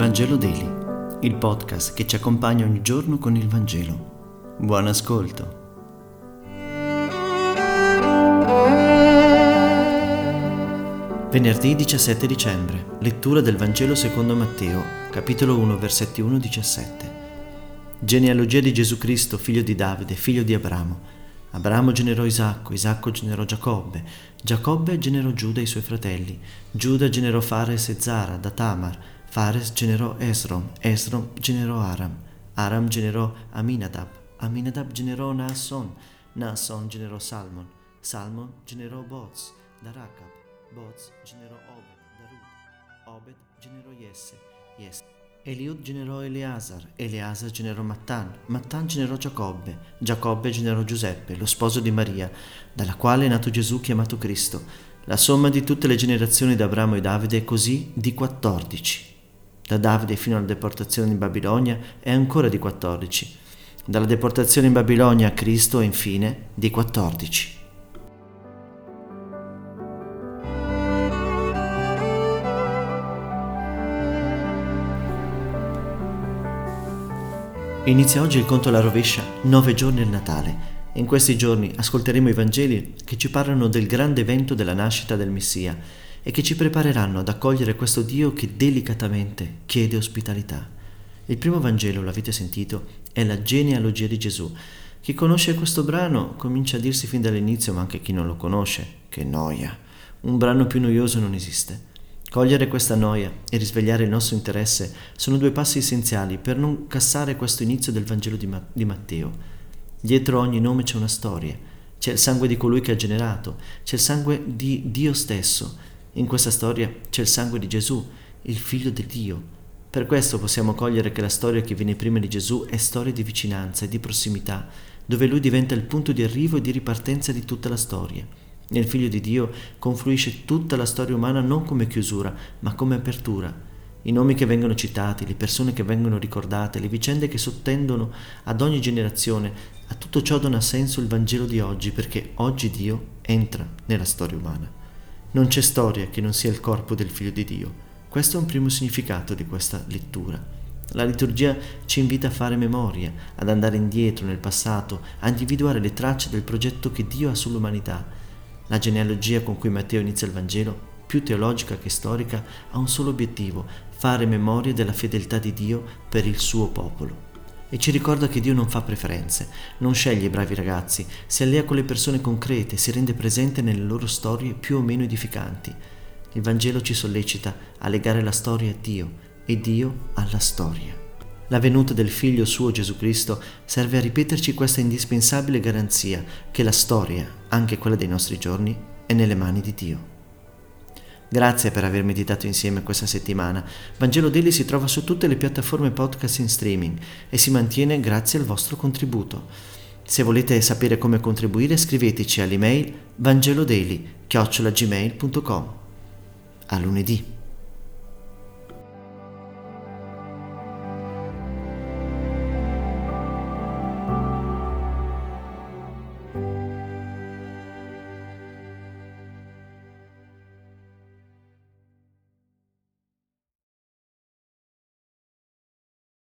Vangelo Daily, il podcast che ci accompagna ogni giorno con il Vangelo. Buon ascolto. Venerdì 17 dicembre, lettura del Vangelo secondo Matteo, capitolo 1, versetti 1-17. Genealogia di Gesù Cristo, figlio di Davide, figlio di Abramo. Abramo generò Isacco, Isacco generò Giacobbe, Giacobbe generò Giuda e i suoi fratelli, Giuda generò Fares e Zara da Tamar, Fares generò Esrom, Esrom generò Aram, Aram generò Aminadab, Aminadab generò Naasson, Naasson generò Salmon, Salmon generò Boz da Racab, Boz generò Obed da Ruth, Obed generò Jesse, Jesse Eliud generò Eleazar, Eleazar generò Mattan, Mattan generò Giacobbe, Giacobbe generò Giuseppe, lo sposo di Maria, dalla quale è nato Gesù chiamato Cristo. La somma di tutte le generazioni di Abramo e Davide è così di 14. Da Davide fino alla deportazione in Babilonia è ancora di 14. Dalla deportazione in Babilonia a Cristo è infine di 14. Inizia oggi il conto alla rovescia, nove giorni al Natale. In questi giorni ascolteremo i Vangeli che ci parlano del grande evento della nascita del Messia e che ci prepareranno ad accogliere questo Dio che delicatamente chiede ospitalità. Il primo Vangelo, l'avete sentito, è la genealogia di Gesù. Chi conosce questo brano comincia a dirsi fin dall'inizio, ma anche chi non lo conosce, che noia. Un brano più noioso non esiste. Cogliere questa noia e risvegliare il nostro interesse sono due passi essenziali per non cassare questo inizio del Vangelo di, Ma- di Matteo. Dietro ogni nome c'è una storia, c'è il sangue di colui che ha generato, c'è il sangue di Dio stesso. In questa storia c'è il sangue di Gesù, il figlio di Dio. Per questo possiamo cogliere che la storia che viene prima di Gesù è storia di vicinanza e di prossimità, dove lui diventa il punto di arrivo e di ripartenza di tutta la storia. Nel Figlio di Dio confluisce tutta la storia umana non come chiusura, ma come apertura. I nomi che vengono citati, le persone che vengono ricordate, le vicende che sottendono ad ogni generazione, a tutto ciò dona senso il Vangelo di oggi, perché oggi Dio entra nella storia umana. Non c'è storia che non sia il corpo del Figlio di Dio. Questo è un primo significato di questa lettura. La liturgia ci invita a fare memoria, ad andare indietro nel passato, a individuare le tracce del progetto che Dio ha sull'umanità la genealogia con cui Matteo inizia il Vangelo, più teologica che storica, ha un solo obiettivo, fare memoria della fedeltà di Dio per il suo popolo. E ci ricorda che Dio non fa preferenze, non sceglie i bravi ragazzi, si allea con le persone concrete, si rende presente nelle loro storie più o meno edificanti. Il Vangelo ci sollecita a legare la storia a Dio e Dio alla storia. La venuta del Figlio suo Gesù Cristo serve a ripeterci questa indispensabile garanzia che la storia, anche quella dei nostri giorni, è nelle mani di Dio. Grazie per aver meditato insieme questa settimana. Vangelo Daily si trova su tutte le piattaforme podcast in streaming e si mantiene grazie al vostro contributo. Se volete sapere come contribuire scriveteci all'email vangelodaily.gmail.com A lunedì!